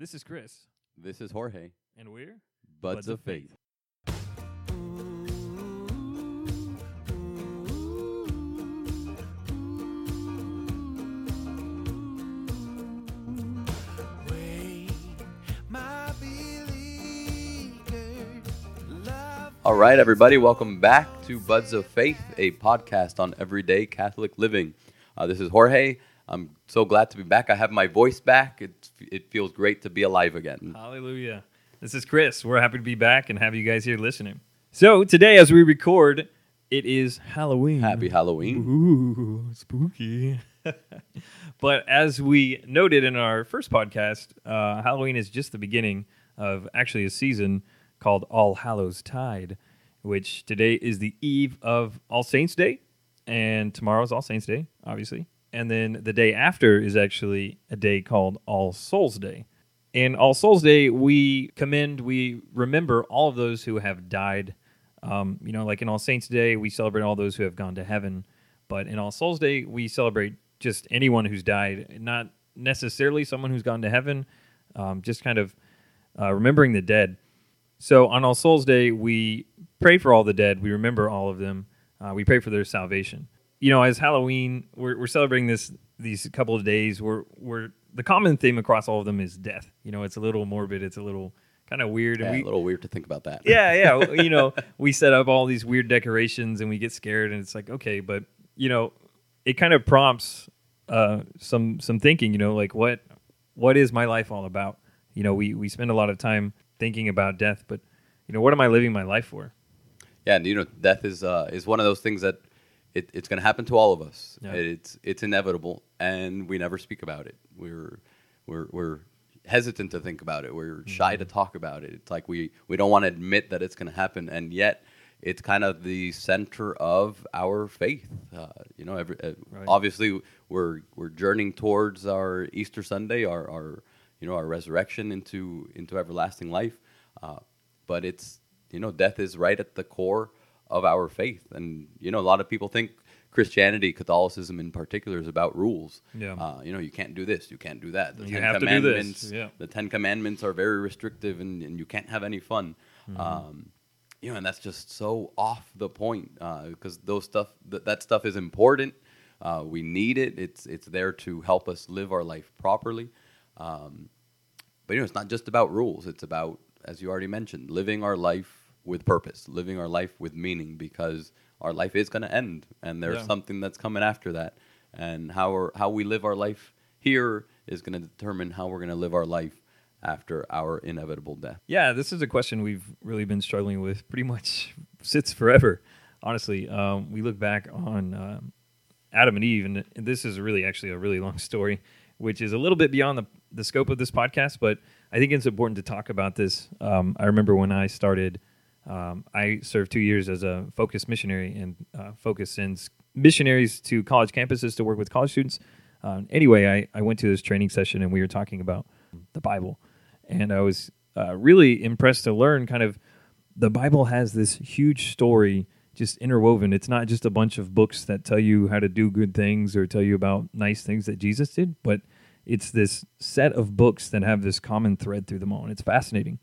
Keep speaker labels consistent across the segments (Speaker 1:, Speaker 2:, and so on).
Speaker 1: This is Chris,
Speaker 2: This is Jorge,
Speaker 1: and we're
Speaker 2: Buds,
Speaker 1: Buds
Speaker 2: of
Speaker 1: of
Speaker 2: Faith. All right, everybody, welcome back to Buds of Faith, a podcast on everyday Catholic living. Uh, this is Jorge. I'm so glad to be back. I have my voice back. It, it feels great to be alive again.
Speaker 1: Hallelujah. This is Chris. We're happy to be back and have you guys here listening. So today, as we record, it is Halloween.
Speaker 2: Happy Halloween.
Speaker 1: Ooh, spooky. but as we noted in our first podcast, uh, Halloween is just the beginning of actually a season called All Hallows Tide, which today is the eve of All Saints Day, and tomorrow is All Saints Day, obviously. And then the day after is actually a day called All Souls Day. And All Souls Day, we commend, we remember all of those who have died. Um, you know, like in All Saints Day, we celebrate all those who have gone to heaven. But in All Souls Day, we celebrate just anyone who's died, not necessarily someone who's gone to heaven, um, just kind of uh, remembering the dead. So on All Souls Day, we pray for all the dead. We remember all of them. Uh, we pray for their salvation. You know, as Halloween, we're, we're celebrating this these couple of days. We're we're the common theme across all of them is death. You know, it's a little morbid. It's a little kind of weird.
Speaker 2: Yeah,
Speaker 1: and we,
Speaker 2: a little weird to think about that.
Speaker 1: yeah, yeah. you know, we set up all these weird decorations and we get scared, and it's like, okay, but you know, it kind of prompts uh, some some thinking. You know, like what what is my life all about? You know, we we spend a lot of time thinking about death, but you know, what am I living my life for?
Speaker 2: Yeah, and you know, death is uh, is one of those things that it, it's going to happen to all of us.
Speaker 1: Yeah.
Speaker 2: It's it's inevitable, and we never speak about it. We're we're we're hesitant to think about it. We're shy to talk about it. It's like we we don't want to admit that it's going to happen, and yet it's kind of the center of our faith. Uh, you know, every, uh,
Speaker 1: Right.
Speaker 2: obviously we're we're journeying towards our Easter Sunday, our our you know our resurrection into into everlasting life. Uh, but it's you know death is right at the core of our faith, and you know a lot of people think Christianity, Catholicism in particular, is about rules.
Speaker 1: Yeah.
Speaker 2: Uh, you know, you can't do this, you can't do that. The
Speaker 1: You
Speaker 2: Ten
Speaker 1: have to do this,
Speaker 2: Commandments,
Speaker 1: yeah.
Speaker 2: the Ten Commandments are very restrictive, and, and you can't have any fun.
Speaker 1: Mm-hmm.
Speaker 2: Um, you know, and that's just so off the point because those stuff th- that stuff is important. Uh, we need it. It's it's there to help us live our life properly. Um, but you know, it's not just about rules. It's about, as you already mentioned, living our life with purpose, living our life with meaning, because our life is going to end, and there's
Speaker 1: Yeah.
Speaker 2: something that's coming after that. And how how we live our life here is going to determine how we're going to live our life after our inevitable death.
Speaker 1: Yeah, this is a question we've really been struggling with pretty much since forever. Honestly, um, we look back on um, Adam and Eve, and this is really actually a really long story, which is a little bit beyond the, the scope of this podcast, but I think it's important to talk about this. Um, I remember when I started, um, I served two years as a Focus missionary, and uh, Focus sends missionaries to college campuses to work with college students. Um, anyway, I, I went to this training session, and we were talking about the Bible, and I was uh, really impressed to learn kind of the Bible has this huge story just interwoven. It's not just a bunch of books that tell you how to do good things or tell you about nice things that Jesus did, but it's this set of books that have this common thread through them all, and it's fascinating.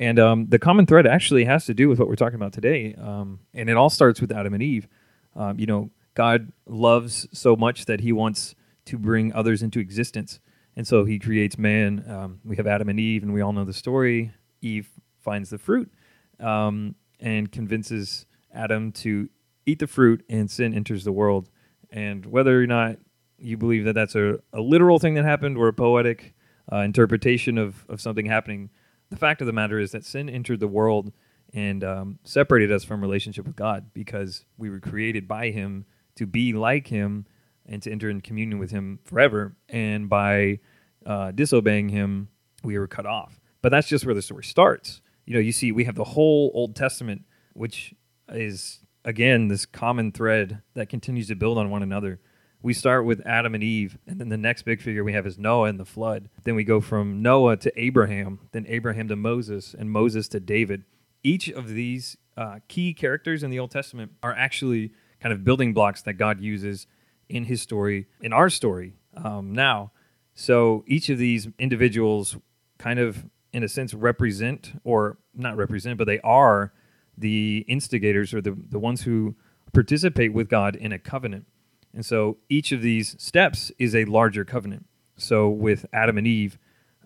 Speaker 1: And um, the common thread actually has to do with what we're talking about today, um, and it all starts with Adam and Eve. Um, you know, God loves so much that He wants to bring others into existence, and so He creates man. Um, we have Adam and Eve, and we all know the story. Eve finds the fruit um, and convinces Adam to eat the fruit, and sin enters the world. And whether or not you believe that that's a, a literal thing that happened or a poetic uh, interpretation of, of something happening, the fact of the matter is that sin entered the world and um, separated us from relationship with God because we were created by Him to be like Him and to enter in communion with Him forever. And by uh, disobeying Him, we were cut off. But that's just where the story starts. You know, you see, we have the whole Old Testament, which is again this common thread that continues to build on one another. We start with Adam and Eve, and then the next big figure we have is Noah and the flood. Then we go from Noah to Abraham, then Abraham to Moses, and Moses to David. Each of these uh, key characters in the Old Testament are actually kind of building blocks that God uses in his story, in our story um, now. So each of these individuals kind of, in a sense, represent or not represent, but they are the instigators or the, the ones who participate with God in a covenant. And so each of these steps is a larger covenant. So with Adam and Eve,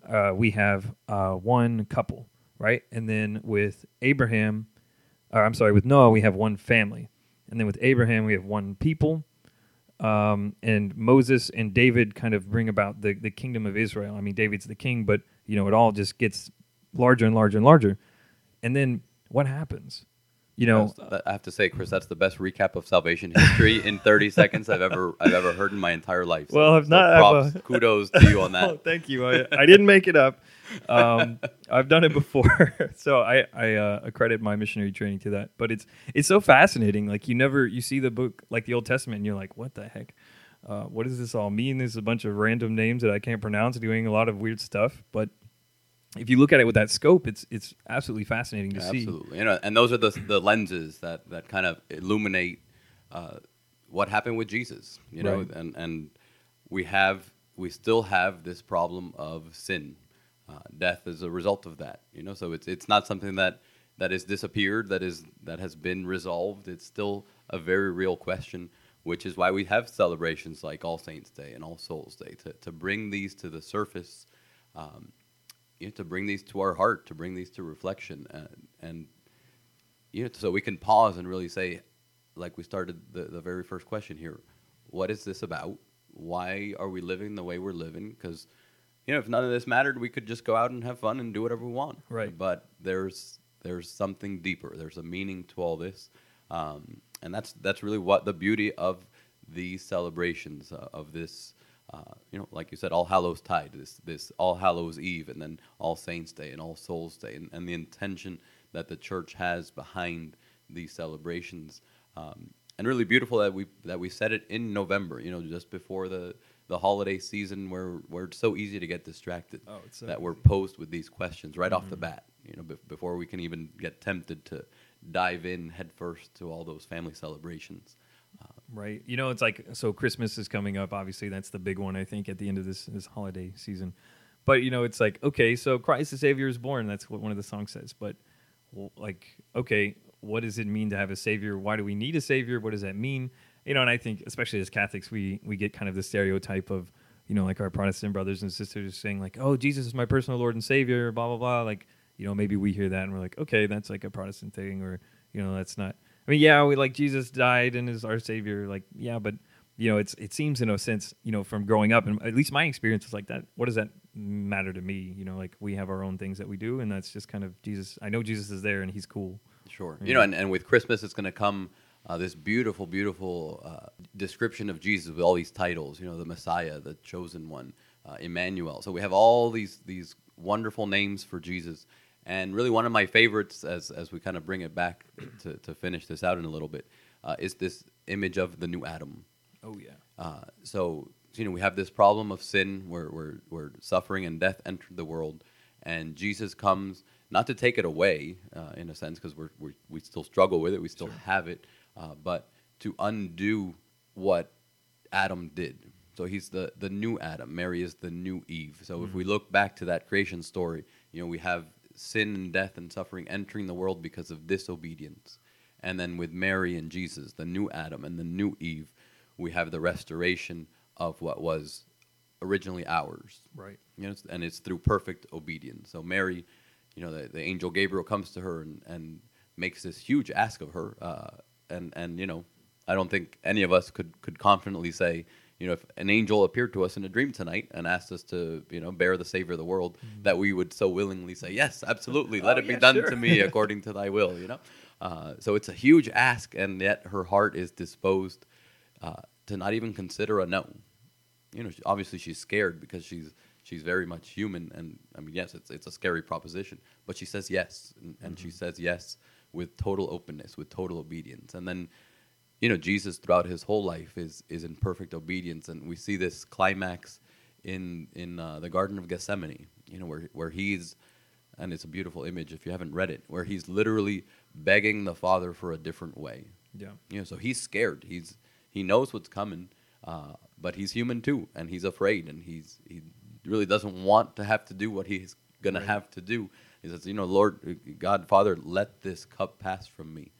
Speaker 1: uh, we have uh, one couple, right? And then with Abraham, or I'm sorry, with Noah, we have one family. And then with Abraham, we have one people. Um, and Moses and David kind of bring about the, the kingdom of Israel. I mean, David's the king, but you know, it all just gets larger and larger and larger. And then what happens? You know,
Speaker 2: I have to say, Chris, that's the best recap of salvation history in 30 seconds I've ever I've ever heard in my entire life.
Speaker 1: So, well, I've
Speaker 2: so
Speaker 1: not.
Speaker 2: Props, a, kudos to you on that.
Speaker 1: oh, thank you. I, I, didn't make it up. Um, I've done it before, so I I uh, accredit my missionary training to that. But it's it's so fascinating. Like you never you see the book like the Old Testament, and you're like, what the heck? Uh, what does this all mean? There's a bunch of random names that I can't pronounce, doing a lot of weird stuff, but if you look at it with that scope, it's it's absolutely fascinating to
Speaker 2: yeah,
Speaker 1: see.
Speaker 2: Absolutely, you know, and those are the the lenses that that kind of illuminate uh, what happened with Jesus. You know, right. and and we have we still have this problem of sin, uh, death is a result of that. You know, so it's it's not something that that has disappeared, that is that has been resolved. It's still a very real question, which is why we have celebrations like All Saints Day and All Souls Day to to bring these to the surface. Um, you know, to bring these to our heart, to bring these to reflection, and, and you know, so we can pause and really say, like we started the, the very first question here, what is this about? Why are we living the way we're living? Because you know, if none of this mattered, we could just go out and have fun and do whatever we want.
Speaker 1: Right.
Speaker 2: But there's there's something deeper. There's a meaning to all this, um, and that's that's really what the beauty of these celebrations uh, of this uh, you know, like you said, All Hallows Tide, this this All Hallows Eve, and then All Saints Day and All Souls Day, and, and the intention that the church has behind these celebrations, um, and really beautiful that we that we set it in November. You know, just before the the holiday season, where where it's so easy to get distracted.
Speaker 1: Oh, so
Speaker 2: that
Speaker 1: easy.
Speaker 2: we're posed with these questions right mm-hmm. off the mm-hmm. bat. You know, be- before we can even get tempted to dive in headfirst to all those family celebrations.
Speaker 1: Right. You know, it's like so Christmas is coming up. Obviously, that's the big one. I think at the end of this this holiday season. But you know, it's like okay, so Christ the Savior is born. That's what one of the songs says. But well, like, okay, what does it mean to have a Savior? Why do we need a Savior? What does that mean? You know, and I think especially as Catholics, we we get kind of the stereotype of you know, like our Protestant brothers and sisters saying like, "Oh, Jesus is my personal Lord and Savior," blah blah blah. Like, you know, maybe we hear that and we're like, "Okay, that's like a Protestant thing," or you know, that's not. I mean, yeah, we like Jesus died and is our savior. Like, yeah, but you know, it's it seems in a sense, you know, from growing up, and at least my experience is like that. What does that matter to me? You know, like we have our own things that we do, and that's just kind of Jesus. I know Jesus is there, and He's cool.
Speaker 2: Sure, you, know, and, and with Christmas, it's going to come. Uh, this beautiful, beautiful uh, description of Jesus with all these titles. You know, the Messiah, the chosen one, uh, Emmanuel. So we have all these these wonderful names for Jesus, and really, one of my favorites, as as we kind of bring it back to, to finish this out in a little bit, uh, is this image of the new Adam.
Speaker 1: Oh yeah.
Speaker 2: Uh, so you know, we have this problem of sin, where where where suffering and death entered the world, and Jesus comes not to take it away, uh, in a sense, because we're, we we still struggle with it, we still sure. have it, uh, but to undo what Adam did. So he's the the new Adam. Mary is the new Eve. So mm-hmm. if we look back to that creation story, you know, we have sin and death and suffering entering the world because of disobedience. And then with Mary and Jesus, the new Adam and the new Eve, we have the restoration of what was originally ours.
Speaker 1: Right.
Speaker 2: You know, and it's through perfect obedience. So Mary, you know, the, the angel Gabriel comes to her and, and makes this huge ask of her. Uh, and, and, you know, I don't think any of us could, could confidently say, you know, if an angel appeared to us in a dream tonight and asked us to, you know, bear the Savior of the world, mm-hmm. that we would so willingly say, yes, absolutely, let oh, it be yeah, done sure. to me according to thy will, you know? Uh, so it's a huge ask, and yet her heart is disposed uh, to not even consider a no. You know, obviously she's scared because she's she's very much human, and I mean, yes, it's it's a scary proposition, but she says yes, and, and mm-hmm. she says yes with total openness, with total obedience, and then you know, Jesus throughout his whole life is is in perfect obedience, and we see this climax in in uh, the Garden of Gethsemane. You know, where where he's and it's a beautiful image if you haven't read it, where he's literally begging the Father for a different way.
Speaker 1: Yeah,
Speaker 2: you know, so he's scared. He's he knows what's coming, uh, but he's human too, and he's afraid, and he's he really doesn't want to have to do what he's going
Speaker 1: Right.
Speaker 2: to have to do. He says, you know, Lord, God, Father, let this cup pass from me.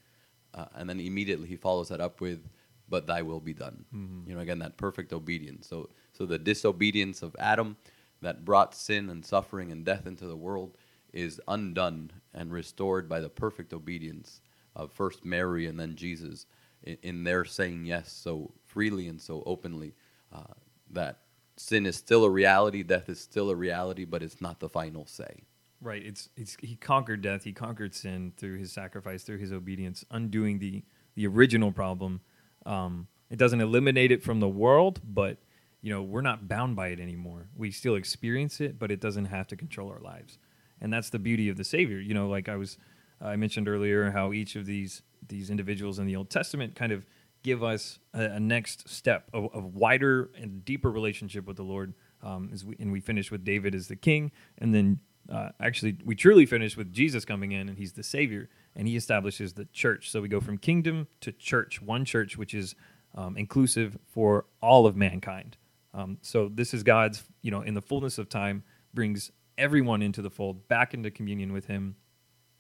Speaker 2: Uh, and then immediately he follows that up with, but thy will be done.
Speaker 1: Mhm.
Speaker 2: You know, again, that perfect obedience. So, so the disobedience of Adam that brought sin and suffering and death into the world is undone and restored by the perfect obedience of first Mary and then Jesus in, in their saying yes so freely and so openly uh, that sin is still a reality, death is still a reality, but it's not the final say.
Speaker 1: Right. It's it's he conquered death. He conquered sin through his sacrifice, through his obedience, undoing the the original problem. Um, it doesn't eliminate it from the world, but you know we're not bound by it anymore. We still experience it, but it doesn't have to control our lives, and that's the beauty of the Savior. You know, like I was I mentioned earlier, how each of these these individuals in the Old Testament kind of give us a, a next step of, of wider and deeper relationship with the Lord. Um, we, and we finish with David as the king, and then uh, actually we truly finish with Jesus coming in, and he's the Savior, and he establishes the church. So we go from kingdom to church, one church which is um, inclusive for all of mankind. Um, so this is God's, you know, in the fullness of time, brings everyone into the fold, back into communion with Him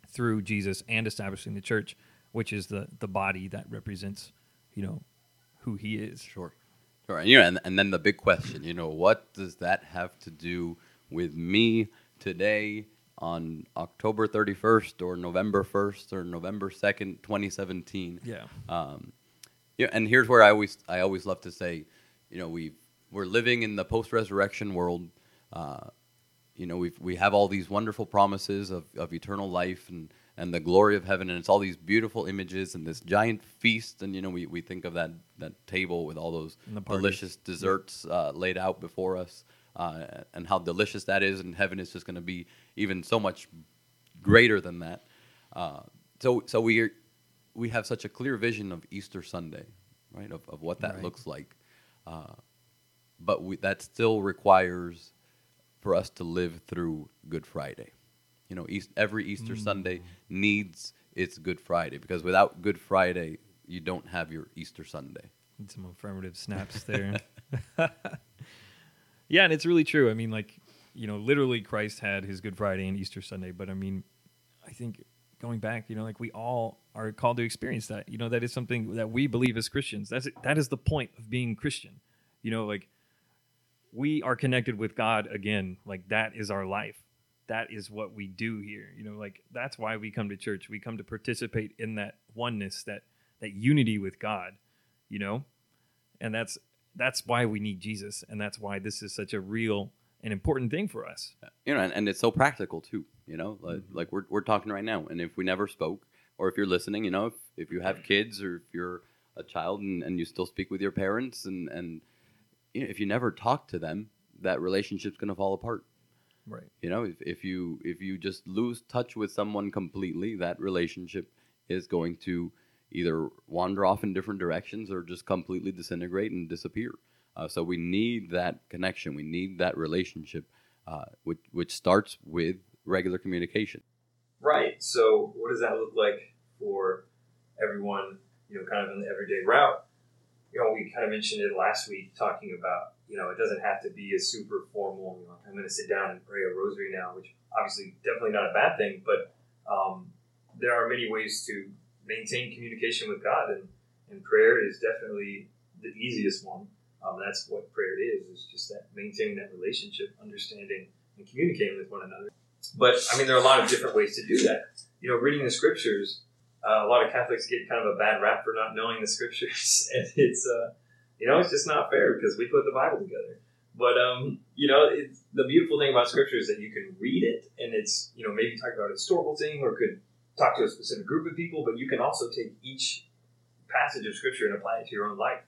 Speaker 1: through Jesus, and establishing the church, which is the the body that represents, you know, who He is.
Speaker 2: Sure. Sure. And, you know, and, and then the big question, you know, what does that have to do with me today on October 31st or November 1st or November 2nd, 2017?
Speaker 1: Yeah.
Speaker 2: Um, yeah, and here's where I always I always love to say, you know, we we're living in the post-resurrection world. Uh, you know, we we have all these wonderful promises of, of eternal life and, and the glory of heaven, and it's all these beautiful images and this giant feast. And you know, we, we think of that that table with all those
Speaker 1: And the parties.
Speaker 2: delicious desserts uh, laid out before us, uh, and how delicious that is. And heaven is just going to be even so much greater than that. Uh, so so we are, we have such a clear vision of Easter Sunday, right? Of, of what that
Speaker 1: Right.
Speaker 2: looks like, uh, but we, that still requires for us to live through Good Friday. You know, East, every Easter Sunday needs its Good Friday because without Good Friday, you don't have your Easter Sunday.
Speaker 1: Need some affirmative snaps there. yeah, and it's really true. I mean, like, you know, literally Christ had his Good Friday and Easter Sunday, but I mean, I think going back, you know, like we all are called to experience that. You know, that is something that we believe as Christians. That's that is the point of being Christian. You know, like we are connected with God again. Like that is our life. That is what we do here. You know, like that's why we come to church. We come to participate in that oneness, that that unity with God. You know, and that's that's why we need Jesus, and that's why this is such a real and important thing for us.
Speaker 2: you know, and, and it's so practical too. You know, like,
Speaker 1: Mm-hmm.
Speaker 2: like we're we're talking right now, and if we never spoke, or if you're listening, you know, if, if you have kids, or if you're a child and, and you still speak with your parents, and and you know, if you never talk to them, that relationship's going to fall apart.
Speaker 1: Right.
Speaker 2: You know, if, if you if you just lose touch with someone completely, that relationship is going to either wander off in different directions or just completely disintegrate and disappear. Uh, so we need that connection. We need that relationship, uh, which which starts with regular communication.
Speaker 3: Right. So, what does that look like for everyone? You know, kind of in the everyday route. You know, we kind of mentioned it last week, talking about you know it doesn't have to be a super formal. You know, I'm going to sit down and pray a rosary now, which obviously definitely not a bad thing, but um, there are many ways to maintain communication with God, and and prayer is definitely the easiest one. Um, that's what prayer is. Is just that maintaining that relationship, understanding, and communicating with one another. But I mean, there are a lot of different ways to do that. You know, reading the scriptures. Uh, a lot of Catholics get kind of a bad rap for not knowing the scriptures, and it's uh, you know, it's just not fair because we put the Bible together. But um, you know, it's, the beautiful thing about scripture is that you can read it, and it's you know maybe talk about a historical thing or could talk to a specific group of people, but you can also take each passage of scripture and apply it to your own life.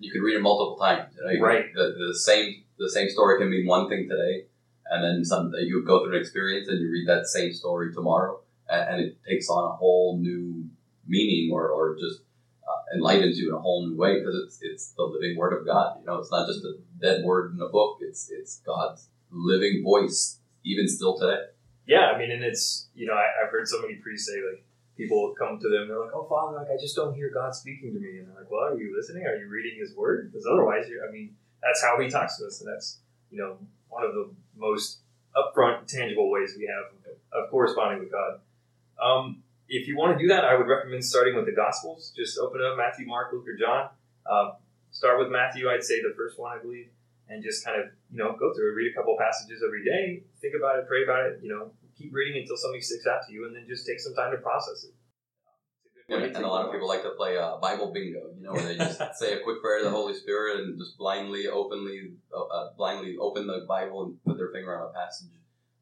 Speaker 2: You could read it multiple times. You know, you
Speaker 3: Right.
Speaker 2: The, the same the same story can mean one thing today, and then some you go through an experience and you read that same story tomorrow, and, and it takes on a whole new meaning or, or just uh, enlightens you in a whole new way because it's it's the living word of God. You know, it's not just a dead word in a book. It's it's God's living voice, even still today.
Speaker 3: Yeah, I mean, and it's you know I, I've heard so many priests say like people come to them, they're like, "Oh, Father, like I just don't hear God speaking to me," and they're like, "Well, are you listening? Are you reading His Word? Because otherwise, I mean, that's how He talks to us, and that's you know one of the most
Speaker 1: upfront, tangible ways we have of corresponding with God. Um, if you want to do that, I would recommend starting with the Gospels. Just open up Matthew, Mark, Luke, or John. Um, start with Matthew, I'd say the first one, I believe, and just kind of you know go through it, read a couple passages every day, think about it, pray about it. You know, keep reading until something sticks out to you, and then just take some time to process it.
Speaker 2: Yeah, and a lot of people like to play uh, Bible bingo, you know, where they just say a quick prayer to the Holy Spirit and just blindly, openly, uh, uh, blindly open the Bible and put their finger on a passage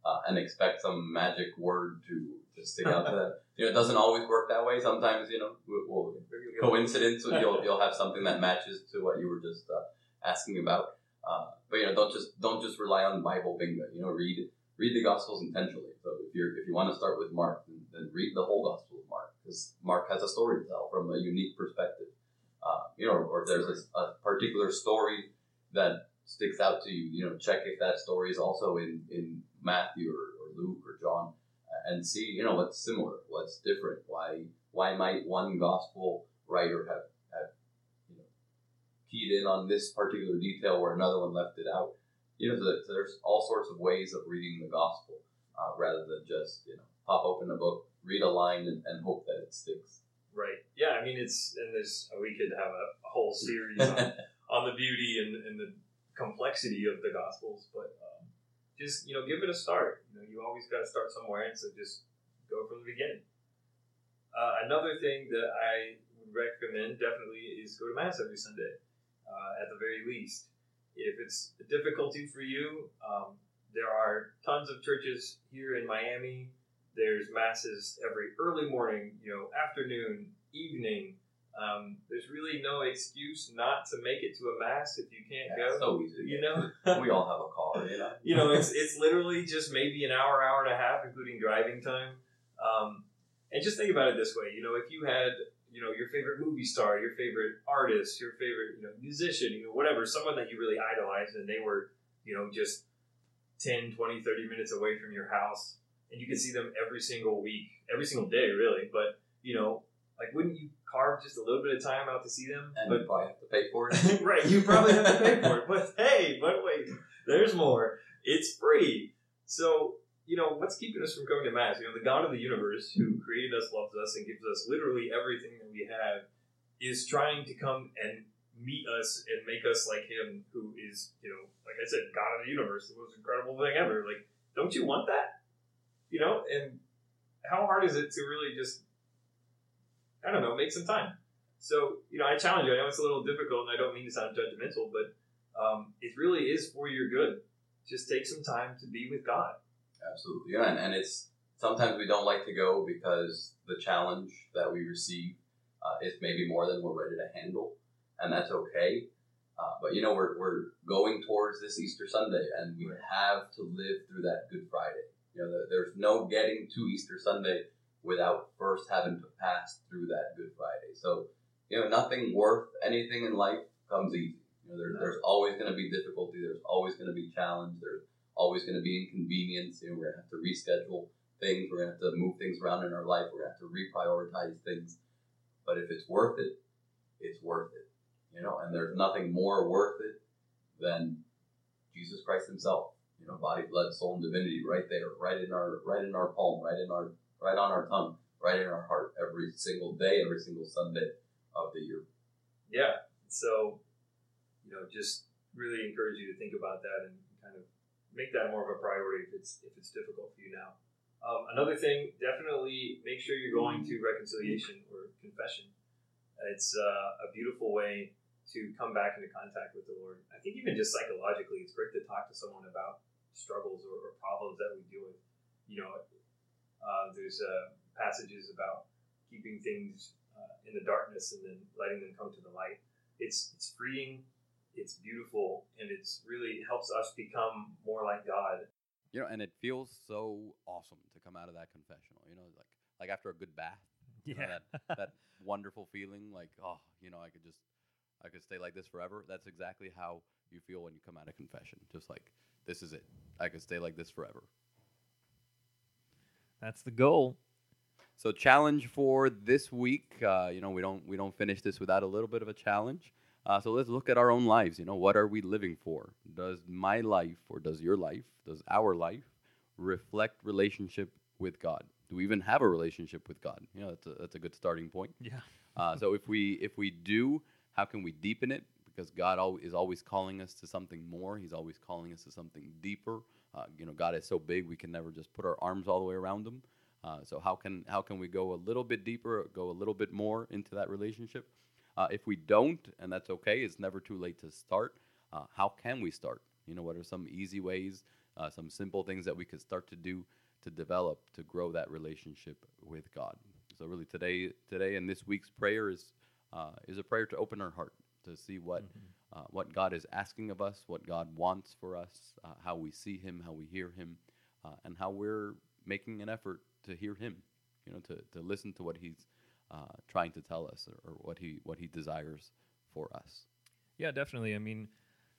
Speaker 2: uh, and expect some magic word to, to stick out to them. You know, it doesn't always work that way. Sometimes, you know, we'll, coincidence, you'll, you'll have something that matches to what you were just uh, asking about. Uh, but you know, don't just don't just rely on Bible bingo. You know, read read the Gospels intentionally. So if you if you want to start with Mark, then, then read the whole Gospel of Mark because Mark has a story to tell from a unique perspective. Uh, you know, or, there's a, a, particular story that sticks out to you. You know, check if that story is also in in Matthew or, or Luke or John, and see you know what's similar, what's different. Why why might one Gospel writer have keyed in on this particular detail where another one left it out? You know, so there's all sorts of ways of reading the Gospel uh, rather than just you know pop open a book, read a line, and, and hope that it sticks.
Speaker 1: Right. Yeah. I mean, it's and there's we could have a, whole series on, on the beauty and, and, the complexity of the Gospels, but um, just you know, give it a start. You know, you always got to start somewhere, and so just go from the beginning. Uh, another thing that I would recommend definitely is go to mass every Sunday, uh, at the very least. If it's a difficulty for you, um, there are tons of churches here in Miami. There's masses every early morning, you know, afternoon, evening. Um, there's really no excuse not to make it to a mass if you can't
Speaker 2: yeah,
Speaker 1: go.
Speaker 2: So easy.
Speaker 1: You know,
Speaker 2: we all have a car. You know,
Speaker 1: you know, it's it's literally just maybe an hour, hour and a half, including driving time. Um, and just think about it this way: you know, if you had you know your favorite movie star, your favorite artist, your favorite you know musician, you know whatever, someone that you really idolized, and they were you know just 10, 20, 30 minutes away from your house, and you could see them every single week, every single day, really. But you know, like, wouldn't you carve just a little bit of time out to see them?
Speaker 2: And
Speaker 1: but
Speaker 2: probably have to pay for it.
Speaker 1: right, you probably have to pay for it. But hey, but wait, there's more. It's free. So you know, what's keeping us from going to Mass? You know, the God of the universe who created us, loves us, and gives us literally everything that we have is trying to come and meet us and make us like him who is, you know, like I said, God of the universe, the most incredible thing ever. Like, don't you want that? You know, and how hard is it to really just I don't know, make some time. So, you know, I challenge you. I know it's a little difficult and I don't mean to sound judgmental, but um, it really is for your good. Just take some time to be with God.
Speaker 2: Absolutely. Yeah, and, and it's sometimes we don't like to go because the challenge that we receive uh, is maybe more than we're ready to handle, and that's okay. Uh, but you know, we're, we're going towards this Easter Sunday, and we have to live through that Good Friday. You know, there's no getting to Easter Sunday without first having to pass through that Good Friday. So, you know, nothing worth anything in life comes easy. You know, there, there's always going to be difficulty. There's always going to be challenge. There's always going to be inconvenience. You know, we're going to have to reschedule things. We're going to have to move things around in our life. We're going to have to reprioritize things. But if it's worth it, it's worth it. You know, and there's nothing more worth it than Jesus Christ Himself. You know, body, blood, soul, and divinity, right there, right in our, right in our palm, right in our, right on our tongue, right in our heart, every single day, every single Sunday of the year.
Speaker 1: Yeah. So, you know, just really encourage you to think about that and kind of make that more of a priority if it's if it's difficult for you now. Um, another thing, definitely make sure you're going to reconciliation or confession. It's uh, a beautiful way to come back into contact with the Lord. I think even just psychologically, it's great to talk to someone about struggles or, or problems that we deal with. You know, uh, there's uh, passages about keeping things uh, in the darkness and then letting them come to the light. It's it's freeing it's beautiful and it's really helps us become more like God.
Speaker 2: You know, and it feels so awesome to come out of that confessional. You know, like like after a good bath.
Speaker 4: Yeah.
Speaker 2: You know, that that wonderful feeling, like oh, you know, I could just I could stay like this forever. That's exactly how you feel when you come out of confession. Just like this is it. I could stay like this forever.
Speaker 4: That's the goal.
Speaker 2: So challenge for this week. Uh, you know, we don't we don't finish this without a little bit of a challenge. Uh, so let's look at our own lives. You know, what are we living for? Does my life or does your life, does our life reflect relationship with God? Do we even have a relationship with God? You know, that's a, that's a good starting point.
Speaker 1: Yeah.
Speaker 2: Uh, so if we if we do, how can we deepen it? Because God al- is always calling us to something more. He's always calling us to something deeper. Uh, you know, God is so big we can never just put our arms all the way around Him. Uh, so how can how can we go a little bit deeper, go a little bit more into that relationship? Uh, if we don't, and that's okay, it's never too late to start. Uh, how can we start? You know, what are some easy ways, uh, some simple things that we could start to do to develop, to grow that relationship with God? So really, today, today, and this week's prayer is uh, is a prayer to open our heart to see what uh, what God is asking of us, what God wants for us, uh, how we see Him, how we hear Him, uh, and how we're making an effort to hear Him. You know, to, to listen to what He's uh, trying to tell us or, or what He what He desires for us.
Speaker 1: Yeah, definitely. I mean,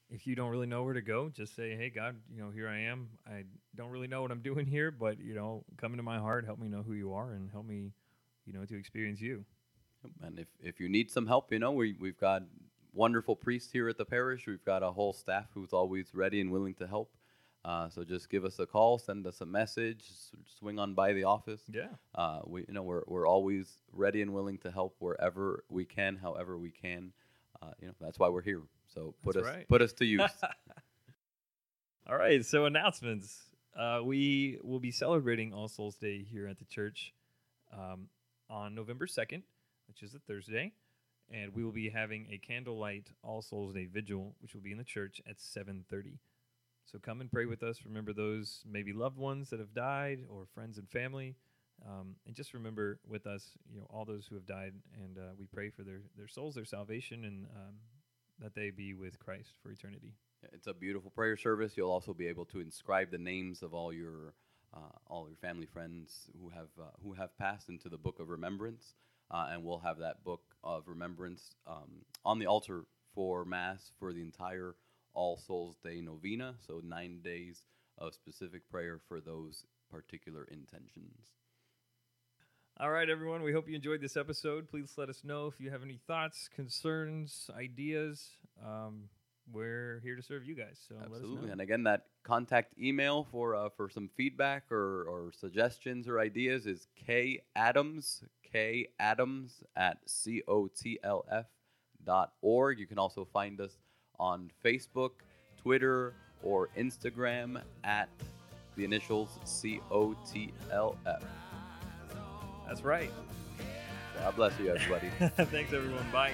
Speaker 1: if you don't really know where to go, just say, "Hey, God, you know, here I am. I don't really know what I'm doing here, but you know, come into my heart, help me know who you are, and help me, you know, to experience you."
Speaker 2: And if, if you need some help, you know, we, we've got wonderful priests here at the parish. We've got a whole staff who's always ready and willing to help. Uh, so just give us a call, send us a message, swing on by the office.
Speaker 1: Yeah.
Speaker 2: Uh, we, you know, we're, we're always ready and willing to help wherever we can, however we can. Uh, you know, that's why we're here. So put
Speaker 1: That's
Speaker 2: us
Speaker 1: right.
Speaker 2: put us to use.
Speaker 1: All right, so announcements. Uh, we will be celebrating All Souls Day here at the church um, on November 2nd, which is a Thursday. And we will be having a candlelight All Souls Day vigil, which will be in the church at 7.30. So come and pray with us. Remember those maybe loved ones that have died or friends and family. Um, and just remember with us, you know, all those who have died. And uh, we pray for their, their souls, their salvation, and um, that they be with Christ for eternity.
Speaker 2: It's a beautiful prayer service. You'll also be able to inscribe the names of all your uh, all your family friends who have uh, who have passed into the book of remembrance, uh, and we'll have that book of remembrance um, on the altar for mass for the entire All Souls Day novena. So nine days of specific prayer for those particular intentions.
Speaker 1: All right, everyone. We hope you enjoyed this episode. Please let us know if you have any thoughts, concerns, ideas. Um, we're here to serve you guys. So
Speaker 2: Absolutely. And again, that contact email for uh, for some feedback or, or suggestions or ideas is k adams k adams at cotlf dot org. You can also find us on Facebook, Twitter, or Instagram at the initials COTLF.
Speaker 1: That's right.
Speaker 2: God bless you, everybody.
Speaker 1: Thanks, everyone. Bye.